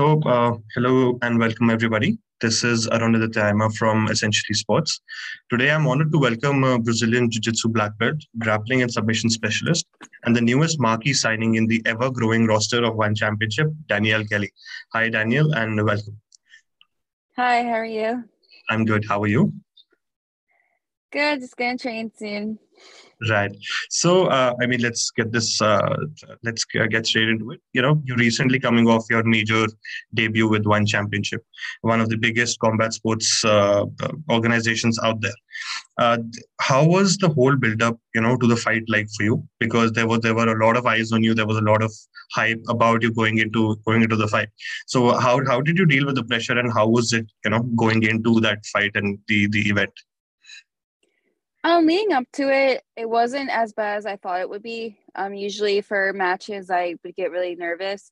So, uh, hello and welcome everybody. This is Arun Aditya from EssentiallySports. Today, I'm honored to welcome a Brazilian Jiu Jitsu black belt, grappling and submission specialist, and the newest marquee signing in the ever growing roster of One Championship, Danielle Kelly. Hi, Danielle, and welcome. Hi, how are you? I'm good. How are you? Good, just gonna train soon. Right. So, uh, I mean, let's get this. Uh, let's get straight into it. You know, you recently coming off your major debut with One Championship, one of the biggest combat sports uh, organizations out there. Uh, how was the whole build-up, you know, to the fight like for you? Because there was there were a lot of eyes on you. There was a lot of hype about you going into going into the fight. So, how how did you deal with the pressure, and how was it, you know, going into that fight and the the event? Um, leading up to it, it wasn't as bad as I thought it would be. Um, usually for matches, I would get really nervous,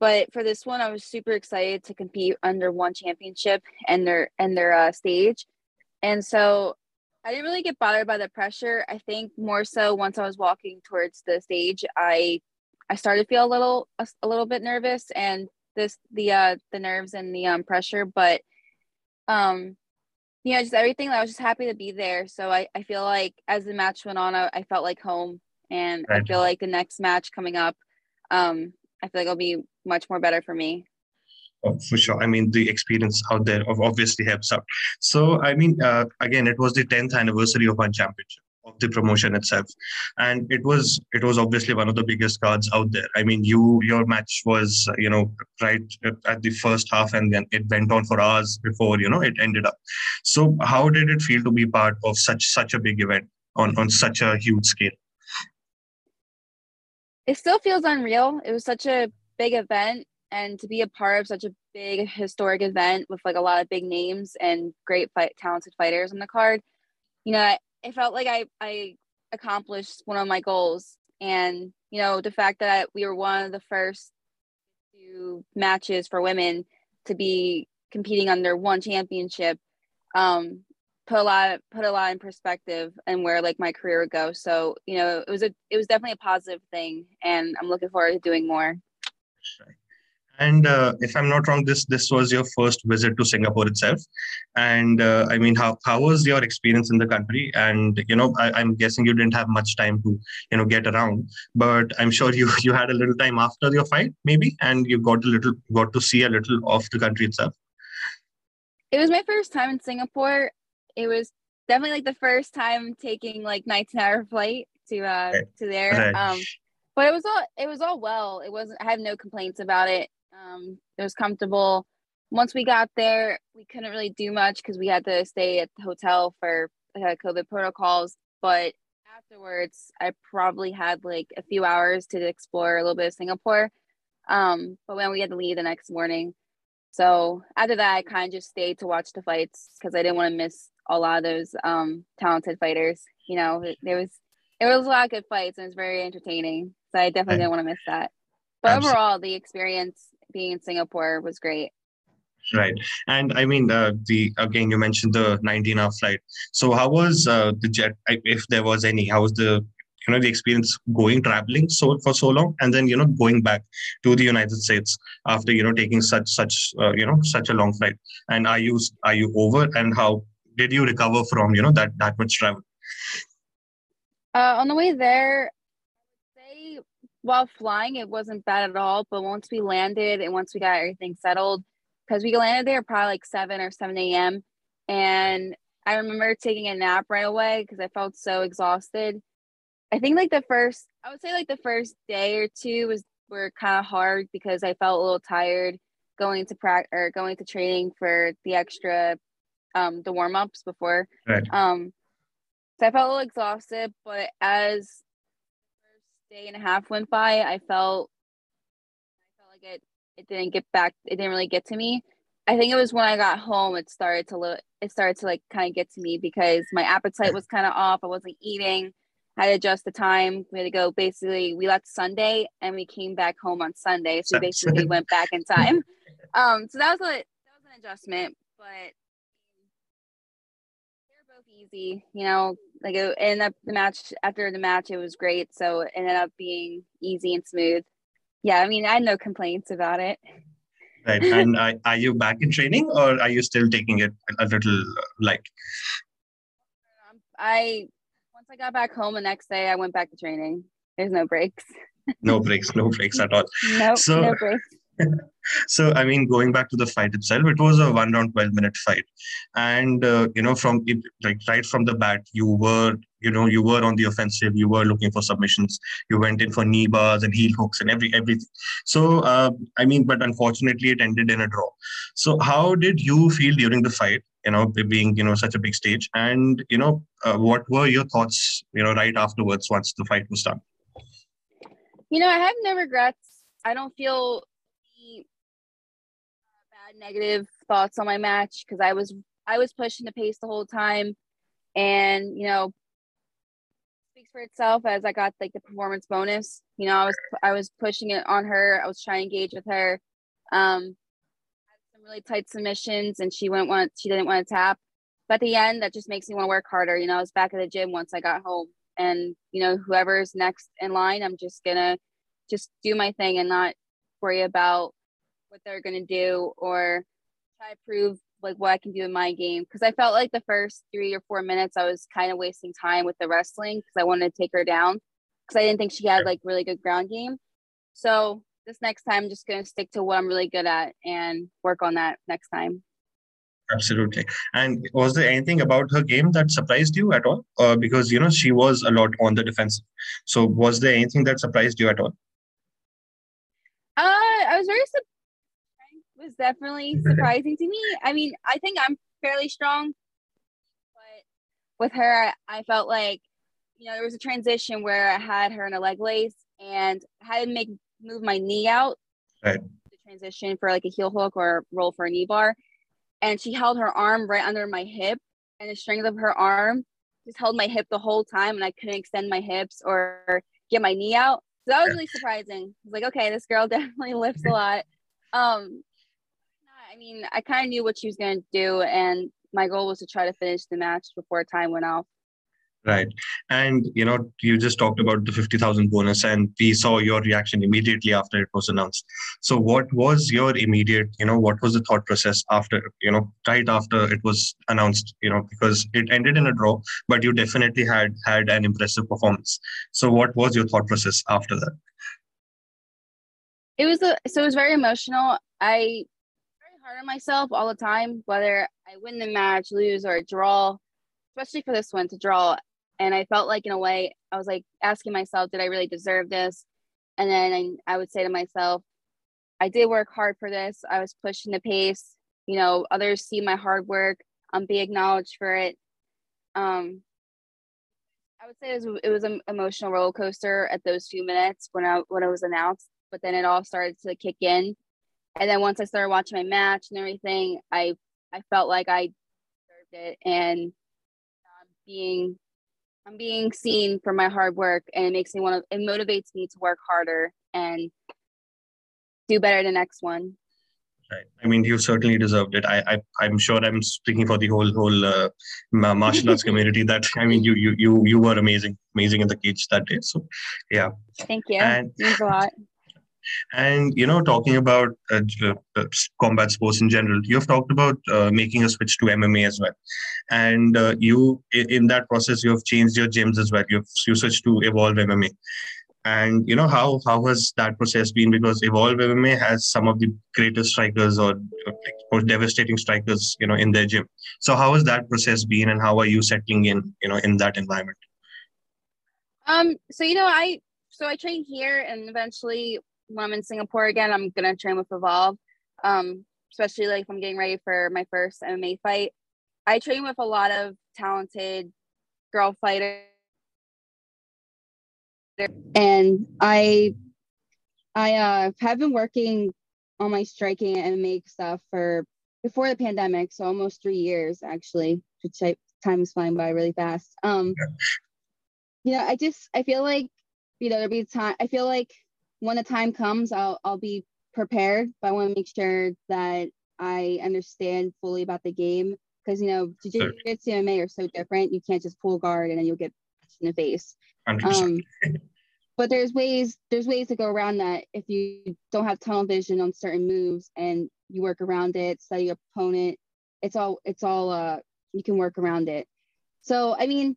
but for this one, I was super excited to compete under one championship and their and their uh, stage, and so I didn't really get bothered by the pressure. I think more so once I was walking towards the stage, I I started to feel a little a, a little bit nervous and this the uh the nerves and the um pressure, but um you know, just everything. I was just happy to be there. So I, I feel like as the match went on, I, I felt like home. And right. I feel like the next match coming up, um, I feel like it'll be much more better for me. Oh, for sure. I mean, the experience out there obviously helps out. So, I mean, uh, again, it was the 10th anniversary of our Championship of the promotion itself. And it was it was obviously one of the biggest cards out there. I mean you your match was you know right at the first half and then it went on for hours before you know it ended up. So how did it feel to be part of such such a big event on on such a huge scale? It still feels unreal. It was such a big event and to be a part of such a big historic event with like a lot of big names and great fight talented fighters on the card you know it felt like I I accomplished one of my goals, and you know the fact that we were one of the first two matches for women to be competing under one championship um put a lot put a lot in perspective and where like my career would go. So you know it was a it was definitely a positive thing and i'm looking forward to doing more and uh, if I'm not wrong, this this was your first visit to Singapore itself. And uh, I mean, how how was your experience in the country? And you know, I, am guessing you didn't have much time to you know get around, but I'm sure you you had a little time after your fight, maybe, and you got a little got to see a little of the country itself. It was my first time in Singapore. It was definitely like the first time taking like 19 hour flight to uh right. to there. Right. Um, but it was all it was all well. It wasn't. I have no complaints about it. Um, it was comfortable. Once we got there, we couldn't really do much because we had to stay at the hotel for uh, COVID protocols. But afterwards, I probably had like a few hours to explore a little bit of Singapore. Um, but when we had to leave the next morning, so after that, I kind of just stayed to watch the fights because I didn't want to miss a lot of those um, talented fighters. You know, there was it was a lot of good fights and it was very entertaining. So I definitely didn't want to miss that. But Absolutely. overall, the experience being in Singapore was great. Right, and I mean uh, the again you mentioned the 19-hour flight. So how was uh, the jet? If there was any, how was the you know the experience going traveling so for so long, and then you know going back to the United States after you know taking such such uh, you know such a long flight? And are you are you over? And how did you recover from you know that that much travel? Uh, on the way there, while flying, it wasn't bad at all. But once we landed and once we got everything settled, because we landed there probably like 7 or 7 a.m. And I remember taking a nap right away because I felt so exhausted. I think like the first, I would say like the first day or two was were kind of hard because I felt a little tired going to practice or going to training for the extra, um, the warm ups before. Right. Um, so I felt a little exhausted, but as day and a half went by, I felt I felt like it it didn't get back. It didn't really get to me. I think it was when I got home it started to look it started to like kind of get to me because my appetite was kind of off. I wasn't eating. I had to adjust the time. We had to go basically we left Sunday and we came back home on Sunday. So basically, we basically went back in time. Um so that was a that was an adjustment, but they're both easy, you know, like it ended up the match after the match it was great so it ended up being easy and smooth yeah i mean i had no complaints about it Right. And uh, are you back in training or are you still taking it a little like? I once I got back home the next day, I went back to training. There's no breaks. no breaks, no breaks at all. No, so, no breaks. So i mean going back to the fight itself it was a one round 12 minute fight. And uh, you know from it, like right from the bat you were you know you were on the offensive you were looking for submissions you went in for knee bars and heel hooks and every everything. So uh, i mean but unfortunately it ended in a draw. So how did you feel during the fight you know being you know such a big stage? And you know uh, what were your thoughts you know right afterwards once the fight was done? You know i have no regrets. I don't feel negative thoughts on my match because I was I was pushing the pace the whole time, and you know speaks for itself as I got like the performance bonus. You know, I was I was pushing it on her. I was trying to engage with her. Um, had some really tight submissions, and she wouldn't want she didn't want to tap. But at the end, that just makes me want to work harder. You know, I was back at the gym once I got home, and you know, whoever's next in line, I'm just gonna just do my thing and not worry about what they're gonna do or try to prove like what I can do in my game because I felt like the first three or four minutes I was kind of wasting time with the wrestling because I wanted to take her down because I didn't think she had like really good ground game. So this next time, I'm just gonna stick to what I'm really good at and work on that next time. Absolutely. And was there anything about her game that surprised you at all? Uh, because you know she was a lot on the defensive. So was there anything that surprised you at all? Uh, I was very was definitely surprising to me. I mean, I think I'm fairly strong, but with her, I felt like, you know, there was a transition where I had her in a leg lace and I had to make move my knee out right. to transition for like a heel hook or roll for a knee bar. And she held her arm right under my hip and the strength of her arm just held my hip the whole time and I couldn't extend my hips or get my knee out. So that was really surprising. I was like, okay, this girl definitely lifts a lot. Um, I mean, I kind of knew what she was going to do, and my goal was to try to finish the match before time went off. Right. And, you know, you just talked about the 50,000 bonus, and we saw your reaction immediately after it was announced. So, what was your immediate, you know, what was the thought process after, you know, right after it was announced, you know, because it ended in a draw, but you definitely had had an impressive performance. So, what was your thought process after that? It was a, so it was very emotional. I hard on myself all the time, whether I win the match, lose, or draw, especially for this one to draw. And I felt like, in a way, I was like asking myself, did I really deserve this? And then I, I would say to myself, I did work hard for this. I was pushing the pace. You know, others see my hard work. I'm being acknowledged for it. Um, I would say it was, it was an emotional roller coaster at those few minutes when I when it was announced, but then it all started to kick in and then once I started watching my match and everything, I I felt like I deserved it, and I'm being I'm being seen for my hard work, and it makes me want to. It motivates me to work harder and do better the next one. Right. I mean, you certainly deserved it. I, I am sure I'm speaking for the whole whole uh, martial arts community. That I mean, you you you you were amazing, amazing in the cage that day. So, yeah. Thank you. And, means a lot. And you know, talking about uh, uh, combat sports in general, you have talked about uh, making a switch to MMA as well. And uh, you, in that process, you have changed your gyms as well. You've you switched to Evolve MMA. And you know how how has that process been? Because Evolve MMA has some of the greatest strikers or, or devastating strikers, you know, in their gym. So how has that process been, and how are you settling in, you know, in that environment? Um. So you know, I so I train here, and eventually when I'm in Singapore again, I'm gonna train with Evolve. Um, especially like if I'm getting ready for my first MMA fight. I train with a lot of talented girl fighters. And I I uh, have been working on my striking and make stuff for before the pandemic, so almost three years actually. Which time is flying by really fast. Um, you know, I just I feel like you know there'll be time. I feel like when the time comes, I'll I'll be prepared, but I want to make sure that I understand fully about the game because you know jiu-jitsu and MMA are so different. You can't just pull guard and then you'll get in the face. Um, but there's ways there's ways to go around that if you don't have tunnel vision on certain moves and you work around it, study your opponent. It's all it's all uh you can work around it. So I mean,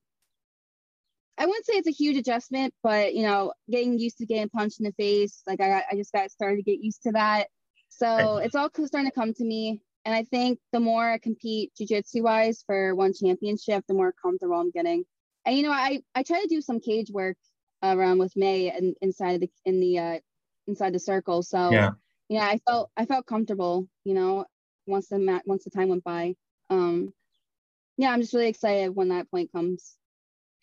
I wouldn't say it's a huge adjustment, but you know, getting used to getting punched in the face, like I, I just got started to get used to that. So it's all starting to come to me. And I think the more I compete jujitsu wise for one championship, the more comfortable I'm getting. And you know, I I try to do some cage work around with May and inside the in the uh inside the circle. So yeah, yeah, I felt I felt comfortable, you know, once the mat once the time went by. Um yeah, I'm just really excited when that point comes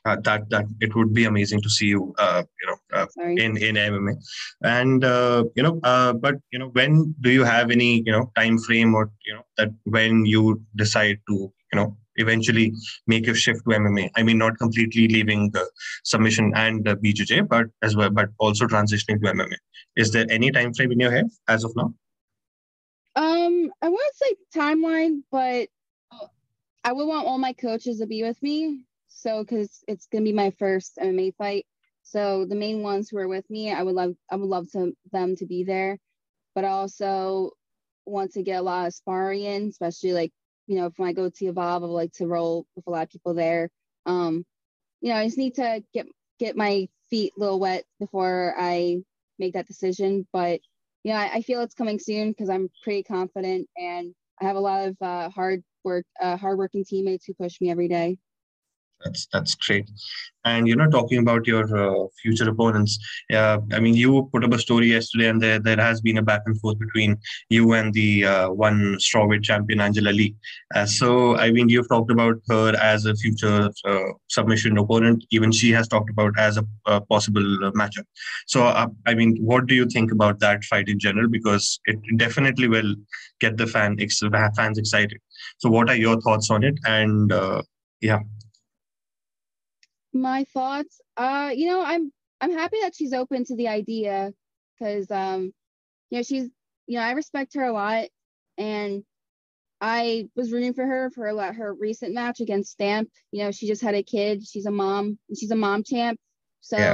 uh, that that it would be amazing to see you uh, you know uh, in in MMA and uh, you know uh, but you know when do you have any you know time frame or you know that when you decide to you know eventually make a shift to MMA I mean not completely leaving the submission and the BJJ but as well but also transitioning to MMA is there any time frame in your head as of now? Um I wouldn't say timeline but I would want all my coaches to be with me so because it's gonna be my first MMA fight. So the main ones who are with me, I would love I would love to them to be there, but I also want to get a lot of sparring in, especially like you know if I go to Evolve, I would like to roll with a lot of people there. Um, you know, I just need to get get my feet a little wet before I make that decision. But yeah, I, I feel it's coming soon because I'm pretty confident and I have a lot of uh, hard work, uh, hardworking teammates who push me every day that's that's great. And you know talking about your uh, future opponents uh, i mean you put up a story yesterday and there, there has been a back and forth between you and the uh, one strawweight champion angela lee. Uh, so i mean you've talked about her as a future uh, submission opponent. Even she has talked about as a, a possible matchup. So uh, i mean what do you think about that fight in general? Because it definitely will get the fan ex- fans excited. So what are your thoughts on it? And yeah my thoughts. Uh you know i'm i'm happy that she's open to the idea because um you know she's you know i respect her a lot and i was rooting for her for her, her recent match against stamp. You know she just had a kid she's a mom she's a mom champ. So yeah.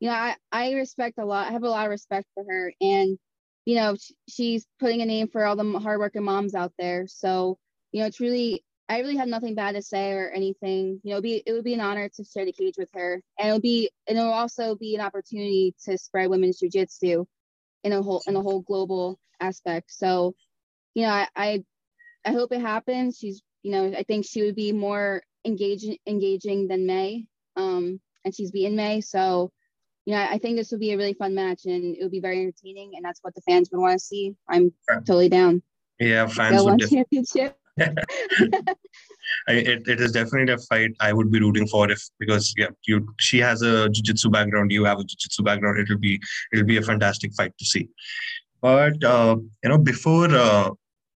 you know i i respect a lot i have a lot of respect for her and you know she's putting a name for all the hardworking moms out there. So you know it's really I really have nothing bad to say or anything. You know, be it would be an honor to share the cage with her, and it'll be and it'll also be an opportunity to spread women's jujitsu in a whole in a whole global aspect. So, you know, I, I I hope it happens. She's you know I think she would be more engaging engaging than Mei, um, and she's beaten Mei. So, you know, I think this will be a really fun match, and it will be very entertaining, and that's what the fans would want to see. I'm totally down. Yeah, fans would. Def- championship. It, it is definitely a fight I would be rooting for if because yeah you she has a jiu-jitsu background you have a jiu-jitsu background. It'll be it'll be a fantastic fight to see. But uh, you know before uh,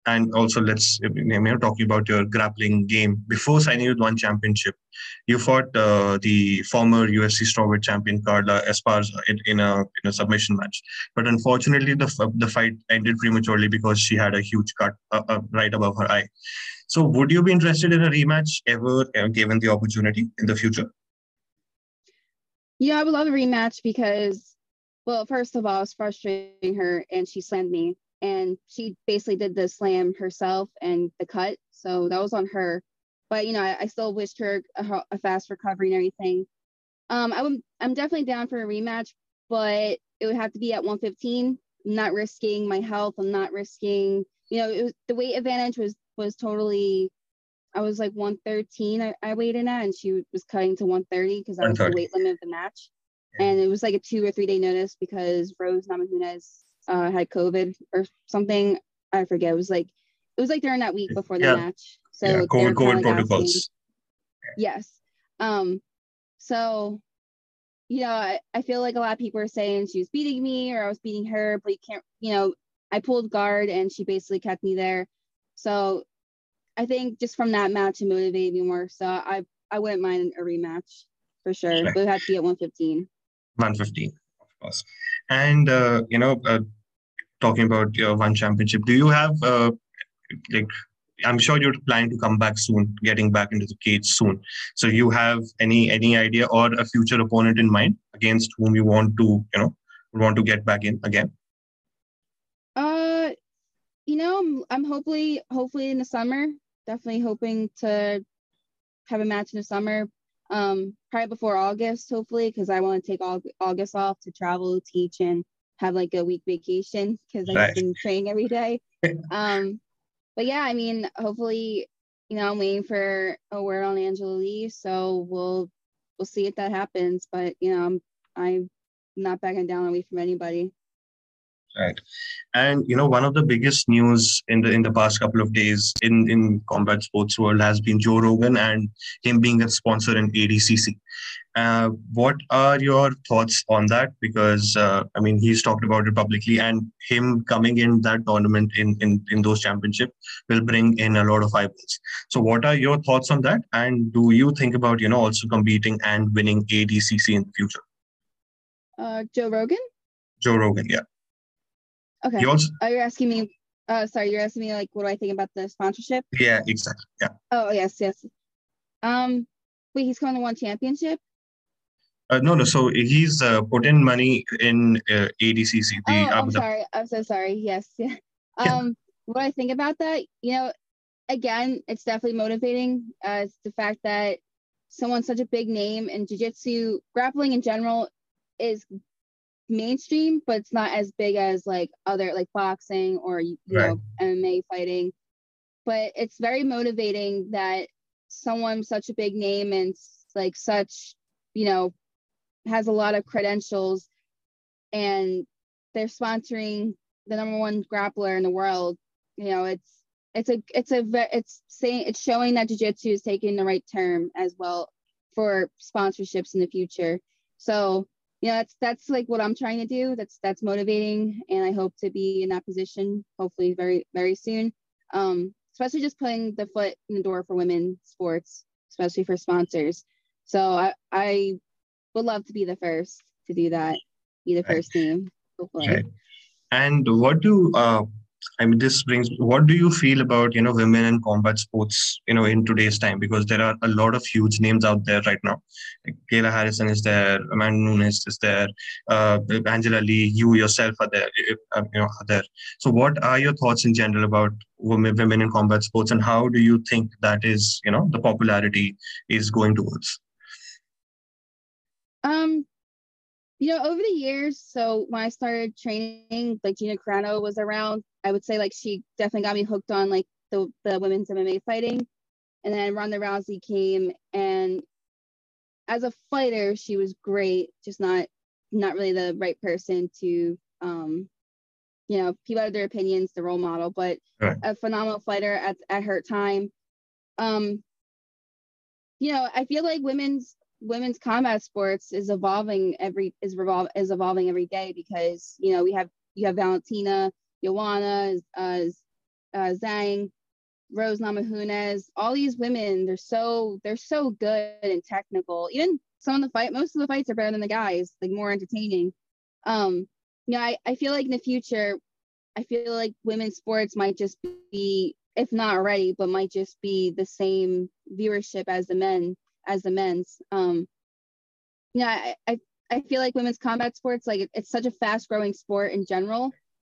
and also let's you know talking about your grappling game. Before signing with one championship you fought uh, the former UFC strawweight champion Carla Esparza in, in, a in a submission match. But unfortunately the the fight ended prematurely because she had a huge cut uh, uh, right above her eye. So would you be interested in a rematch ever uh, given the opportunity in the future? Yeah I would love a rematch because well first of all I was frustrating her and she slammed me and she basically did the slam herself and the cut. So that was on her. But you know, I, I still wished her a, a, fast recovery and everything. Um, I would, I'm definitely down for a rematch, but it would have to be at 115. I'm not risking my health. I'm not risking, you know, it was the weight advantage was was totally. I was like 113. I, I weighed in at, and she was cutting to 130 because that was the weight limit of the match. Yeah. And it was like a two or three day notice because Rose Namajunas uh, had COVID or something. I forget. It was like it was like during that week before the yeah. match. So yeah, COVID, COVID protocols. Yes. Um. So, you know, I, I feel like a lot of people are saying she was beating me or I was beating her, but you can't. You know, I pulled guard and she basically kept me there. So, I think just from that match, it motivated me more. So I I wouldn't mind a rematch for sure, but it had to be at 115. 115, of course. And uh, you know, uh, talking about your one championship, do you have uh, like I'm sure you're planning to come back soon, getting back into the cage soon. So you have any any idea or a future opponent in mind against whom you want to, you know, want to get back in again? Uh, you know, I'm, I'm hopefully hopefully in the summer. Definitely hoping to have a match in the summer. Um, probably before August, hopefully, because I want to take August off to travel, teach, and have like a week vacation because I've right. been training every day. um, but yeah, I mean, hopefully, you know, I'm waiting for a word on Angela Lee, so we'll we'll see if that happens. But you know, I'm I'm not backing down away from anybody. Right, and you know, one of the biggest news in the in the past couple of days in in combat sports world has been Joe Rogan and him being a sponsor in ADCC. Uh, what are your thoughts on that? Because uh, I mean, he's talked about it publicly, and him coming in that tournament in in in those championship will bring in a lot of eyeballs. So, what are your thoughts on that? And do you think about you know also competing and winning ADCC in the future? Uh, Joe Rogan. Joe Rogan, yeah. Okay. You also, are you asking me? Uh, sorry, you're asking me like, what do I think about the sponsorship? Yeah, exactly. Yeah. Oh yes, yes. Um, wait, he's coming to one championship. Uh, no, no. So he's uh, put in money in uh, ADCC. The, oh, I'm sorry. I'm so sorry. Yes. Yeah. Um, what I think about that, you know, again, it's definitely motivating. Uh, it's the fact that someone such a big name in jiu-jitsu, grappling in general is mainstream, but it's not as big as like other like boxing or you right. know MMA fighting. But it's very motivating that someone such a big name and like such, you know, has a lot of credentials and they're sponsoring the number one grappler in the world. You know it's it's a it's a it's saying it's showing that jiu-jitsu is taking the right term as well for sponsorships in the future. So you know that's that's like what i'm trying to do. That's that's motivating and i hope to be in that position hopefully very very soon. Um especially just putting the foot in the door for women sports especially for sponsors. So i i would love to be the first to do that, be the first team. Hopefully. And what do uh, I mean? This brings. What do you feel about you know women in combat sports? You know, in today's time, because there are a lot of huge names out there right now. Like Kayla Harrison is there, Amanda Nunes is there, uh, Angela Lee, you yourself are there. Uh, you know, are there. So, what are your thoughts in general about women, women in combat sports, and how do you think that is you know the popularity is going towards? Um, you know, over the years, so when I started training, like Gina Carano was around. I would say like she definitely got me hooked on like the the women's MMA fighting, and then Ronda Rousey came, and as a fighter, she was great, just not not really the right person to um you know people have their opinions the role model but right. a phenomenal fighter at, at her time um you know i feel like women's women's combat sports is evolving every is revolve is evolving every day because you know we have you have Valentina, Joanna, uh, uh, Zhang, Rose Namajunas, all these women. They're so they're so good and technical. Even some of the fight, most of the fights are better than the guys. Like more entertaining. Um, you know, I I feel like in the future, I feel like women's sports might just be, if not already, but might just be the same viewership as the men as the men's. Um, yeah, I, I, I feel like women's combat sports, like it, it's such a fast growing sport in general,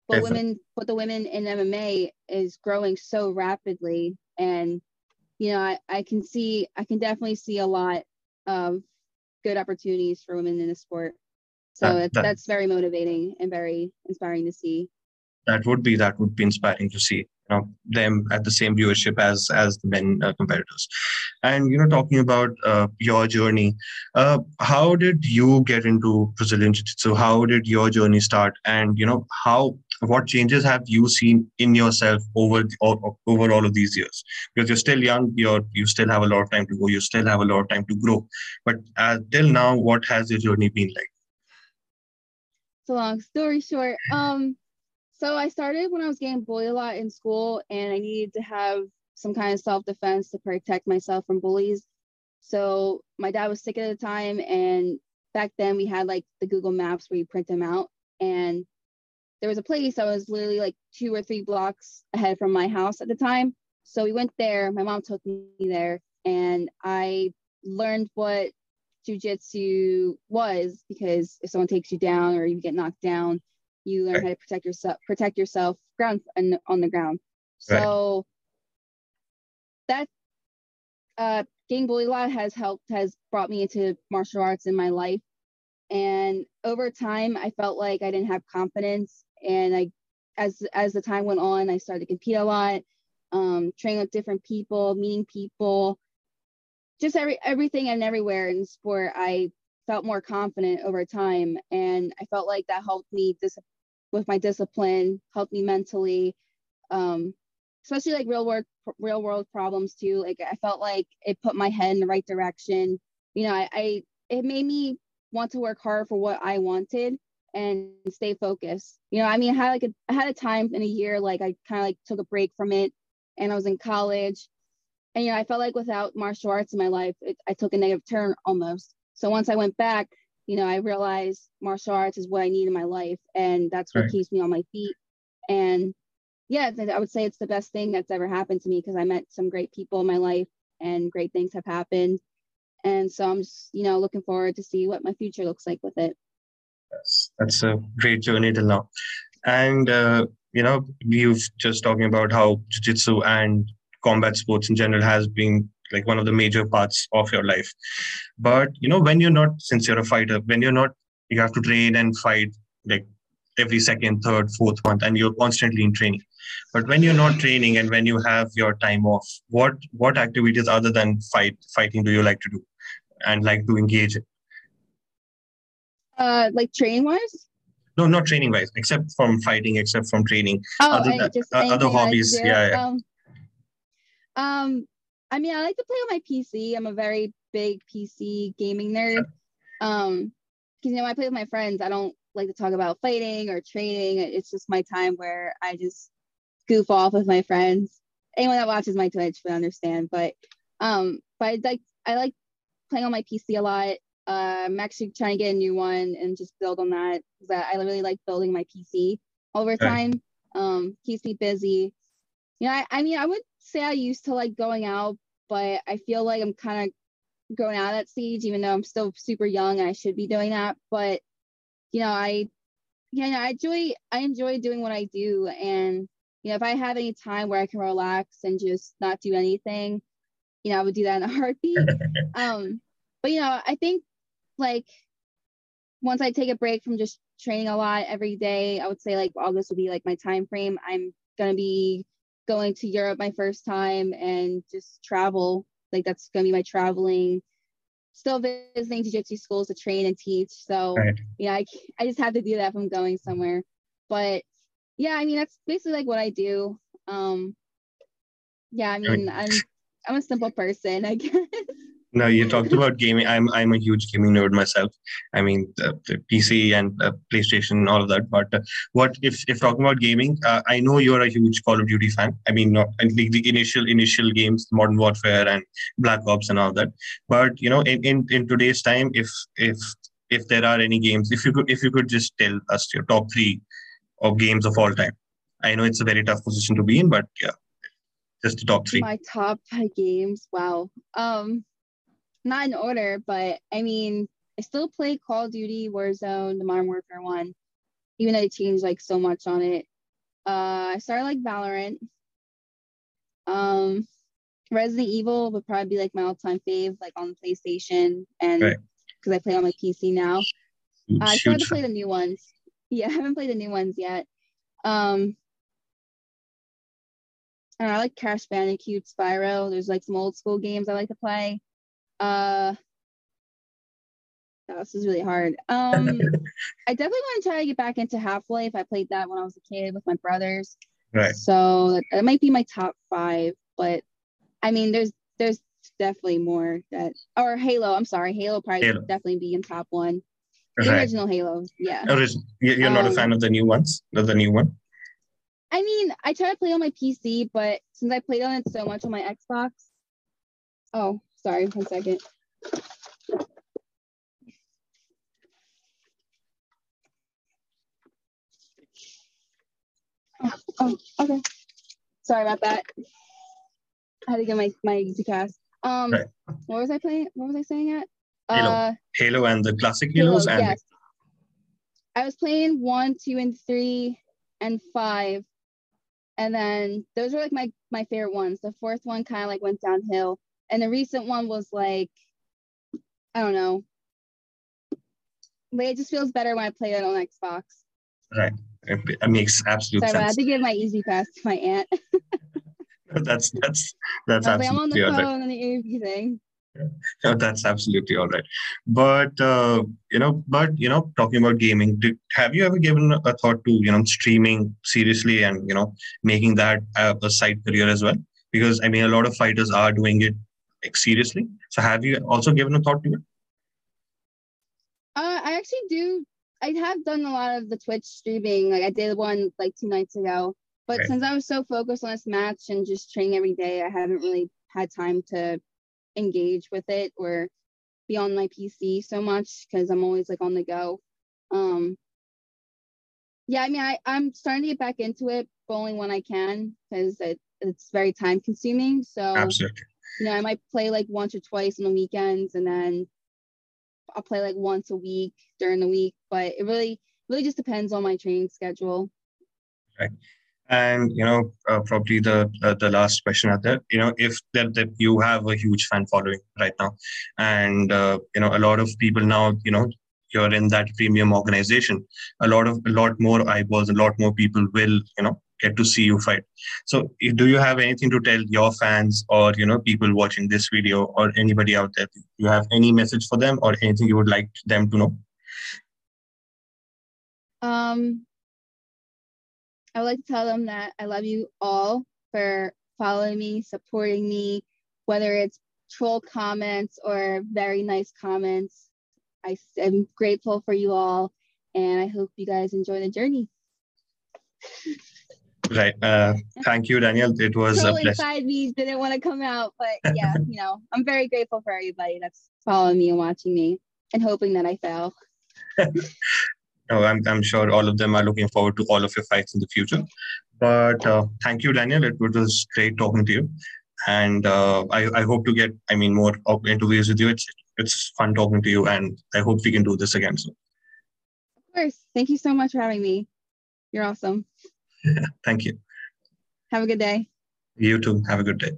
but Definitely. women, but the women in MMA is growing so rapidly. And, you know, I, I can see, I can definitely see a lot of good opportunities for women in the sport. So that, that, that's very motivating and very inspiring to see. That would be, that would be inspiring to see you know them at the same viewership as as the men uh, competitors. And you know talking about uh, your journey uh, how did you get into brazilian jiu-jitsu? How did your journey start? And you know how what changes have you seen in yourself over over all of these years? Because you're still young you're you still have a lot of time to go you still have a lot of time to grow. But uh, till now what has your journey been like? So long story short um so I started when I was getting bullied a lot in school, and I needed to have some kind of self defense to protect myself from bullies. So my dad was sick at the time, and back then we had like the Google Maps where you print them out, and there was a place I was literally like two or three blocks ahead from my house at the time. So we went there. My mom took me there, and I learned what jujitsu was because if someone takes you down or you get knocked down, you learn right. how to protect yourself, protect yourself ground and on the ground. So right. that uh, getting bullied a lot has helped, has brought me into martial arts in my life. And over time, I felt like I didn't have confidence. And I, as as the time went on, I started to compete a lot, um, training with different people, meeting people, just every everything and everywhere in sport. I felt more confident over time, and I felt like that helped me dis- with my discipline, helped me mentally, um, especially like real world real world problems too. Like I felt like it put my head in the right direction. You know, I, I it made me want to work hard for what I wanted and stay focused. You know, I mean, I had like a, I had a time in a year like I kind of like took a break from it, and I was in college, and you know, I felt like without martial arts in my life, it, I took a negative turn almost. So once I went back, you know, I realized martial arts is what I need in my life, and that's what right. keeps me on my feet. And yeah, I would say it's the best thing that's ever happened to me because I met some great people in my life, and great things have happened and so i'm just you know looking forward to see what my future looks like with it yes that's a great journey till now and uh, you know you've just talking about how jiu-jitsu and combat sports in general has been like one of the major parts of your life but you know when you're not since you're a fighter when you're not you have to train and fight like every second third fourth month and you're constantly in training but when you're not training and when you have your time off what what activities other than fight fighting do you like to do and like to engage in? Uh, like training wise? No, not training wise, except from fighting, except from training. Oh, other, than, uh, other hobbies. Yeah, yeah. Um, um, I mean, I like to play on my PC. I'm a very big PC gaming nerd. Um, because you know, I play with my friends. I don't like to talk about fighting or training. It's just my time where I just goof off with my friends. Anyone that watches my Twitch would understand. But um, but I like I like playing on my PC a lot. Uh, I'm actually trying to get a new one and just build on that because I, really like building my PC over time. Um, keeps me busy. You know, I, I mean, I would say I used to like going out, but I feel like I'm kind of growing out of that stage, even though I'm still super young and I should be doing that. But you know, I, you know, I enjoy I enjoy doing what I do, and you know, if I have any time where I can relax and just not do anything, you know, I would do that in a heartbeat. um, but you know, I think like once I take a break from just training a lot every day, I would say like August would be like my time frame. I'm gonna be going to Europe my first time and just travel. Like that's gonna be my traveling. Still visiting jiu-jitsu schools to train and teach. So right. yeah, I, I just have to do that if I'm going somewhere. But yeah, I mean that's basically like what I do. Um, yeah, I mean I'm I'm a simple person, I guess. No, you talked about gaming. I'm I'm a huge gaming nerd myself. I mean, the PC and uh, PlayStation, all of that. But uh, what if if talking about gaming? Uh, I know you're a huge Call of Duty fan. I mean, not the initial initial games, Modern Warfare and Black Ops and all that. But you know, in, in in today's time, if if if there are any games, if you could if you could just tell us your top three of games of all time. I know it's a very tough position to be in, but yeah, just the top three. My top games. Wow. Um, not in order, but I mean, I still play Call of Duty, Warzone, the Modern Warfare one, even though they changed like so much on it. Uh, I started like Valorant. Um, Resident Evil would probably be like my all-time fave, like on the PlayStation, and because right. I play on my PC now. Uh, I started to play the new ones. Yeah, I haven't played the new ones yet. Um, and I like Crash Bandicoot, Spyro. There's like some old school games I like to play. Uh, this is really hard. Um, I definitely want to try to get back into Half Life. I played that when I was a kid with my brothers. Right. So that might be my top five. But I mean, there's there's definitely more that or Halo. I'm sorry, Halo probably Halo. definitely be in top one. The right. original Halo, yeah. Original. You're not um, a fan of the new ones, of the new one. I mean, I try to play on my PC, but since I played on it so much on my Xbox, oh, Sorry, one second. Oh, oh, okay. Sorry about that. I had to get my my E-ZPass. Um, right. what was I playing? What was I saying at? Halo, uh, Halo, and the classic Halos. Halo, and yes. I was playing one, two, and three, and five, and then those were like my my favorite ones. The fourth one kind of like went downhill, and the recent one was like, I don't know, but it just feels better when I play it on Xbox. Right. It makes absolute Sorry, sense. I had to give my E-ZPass to my aunt. that's that's that's absolutely on the phone right. the AV thing. Yeah. that's absolutely all right. But uh, you know, but you know, talking about gaming, did, have you ever given a thought to you know streaming seriously and you know making that a, a side career as well? Because I mean, a lot of fighters are doing it seriously. So have you also given a thought to it? Uh, I actually do. I have done a lot of the Twitch streaming. Like I did one like two nights ago. But since I was so focused on this match and just training every day, I haven't really had time to engage with it or be on my PC so much because I'm always like on the go. Um, yeah, I mean, I, I'm starting to get back into it, but only when I can because it, it's very time consuming. So, absolutely. You know, I might play like once or twice on the weekends and then I'll play like once a week during the week, but it really, really just depends on my training schedule. Right. And you know, uh, probably the uh, the last question out there, you know, if that, that you have a huge fan following right now, and uh, you know, a lot of people now, you know, you're in that premium organization, a lot of a lot more eyeballs, a lot more people will, you know, get to see you fight. So, do you have anything to tell your fans or you know people watching this video or anybody out there? Do you have any message for them or anything you would like them to know? Um, I would like to tell them that I love you all for following me, supporting me, whether it's troll comments or very nice comments. I am grateful for you all, and I hope you guys enjoy the journey. Right. Uh, thank you, Daniel. It was Troll a pleasure. inside me didn't want to come out, but yeah, you know, I'm very grateful for everybody that's following me and watching me and hoping that I fail. no, I'm, I'm sure all of them are looking forward to all of your fights in the future. But uh, thank you, Danielle. It was great talking to you. And uh, I, I hope to get, I mean, more interviews with you. It's, it's fun talking to you. And I hope we can do this again soon. Of course. Thank you so much for having me. You're awesome. thank you. Have a good day. You too. Have a good day.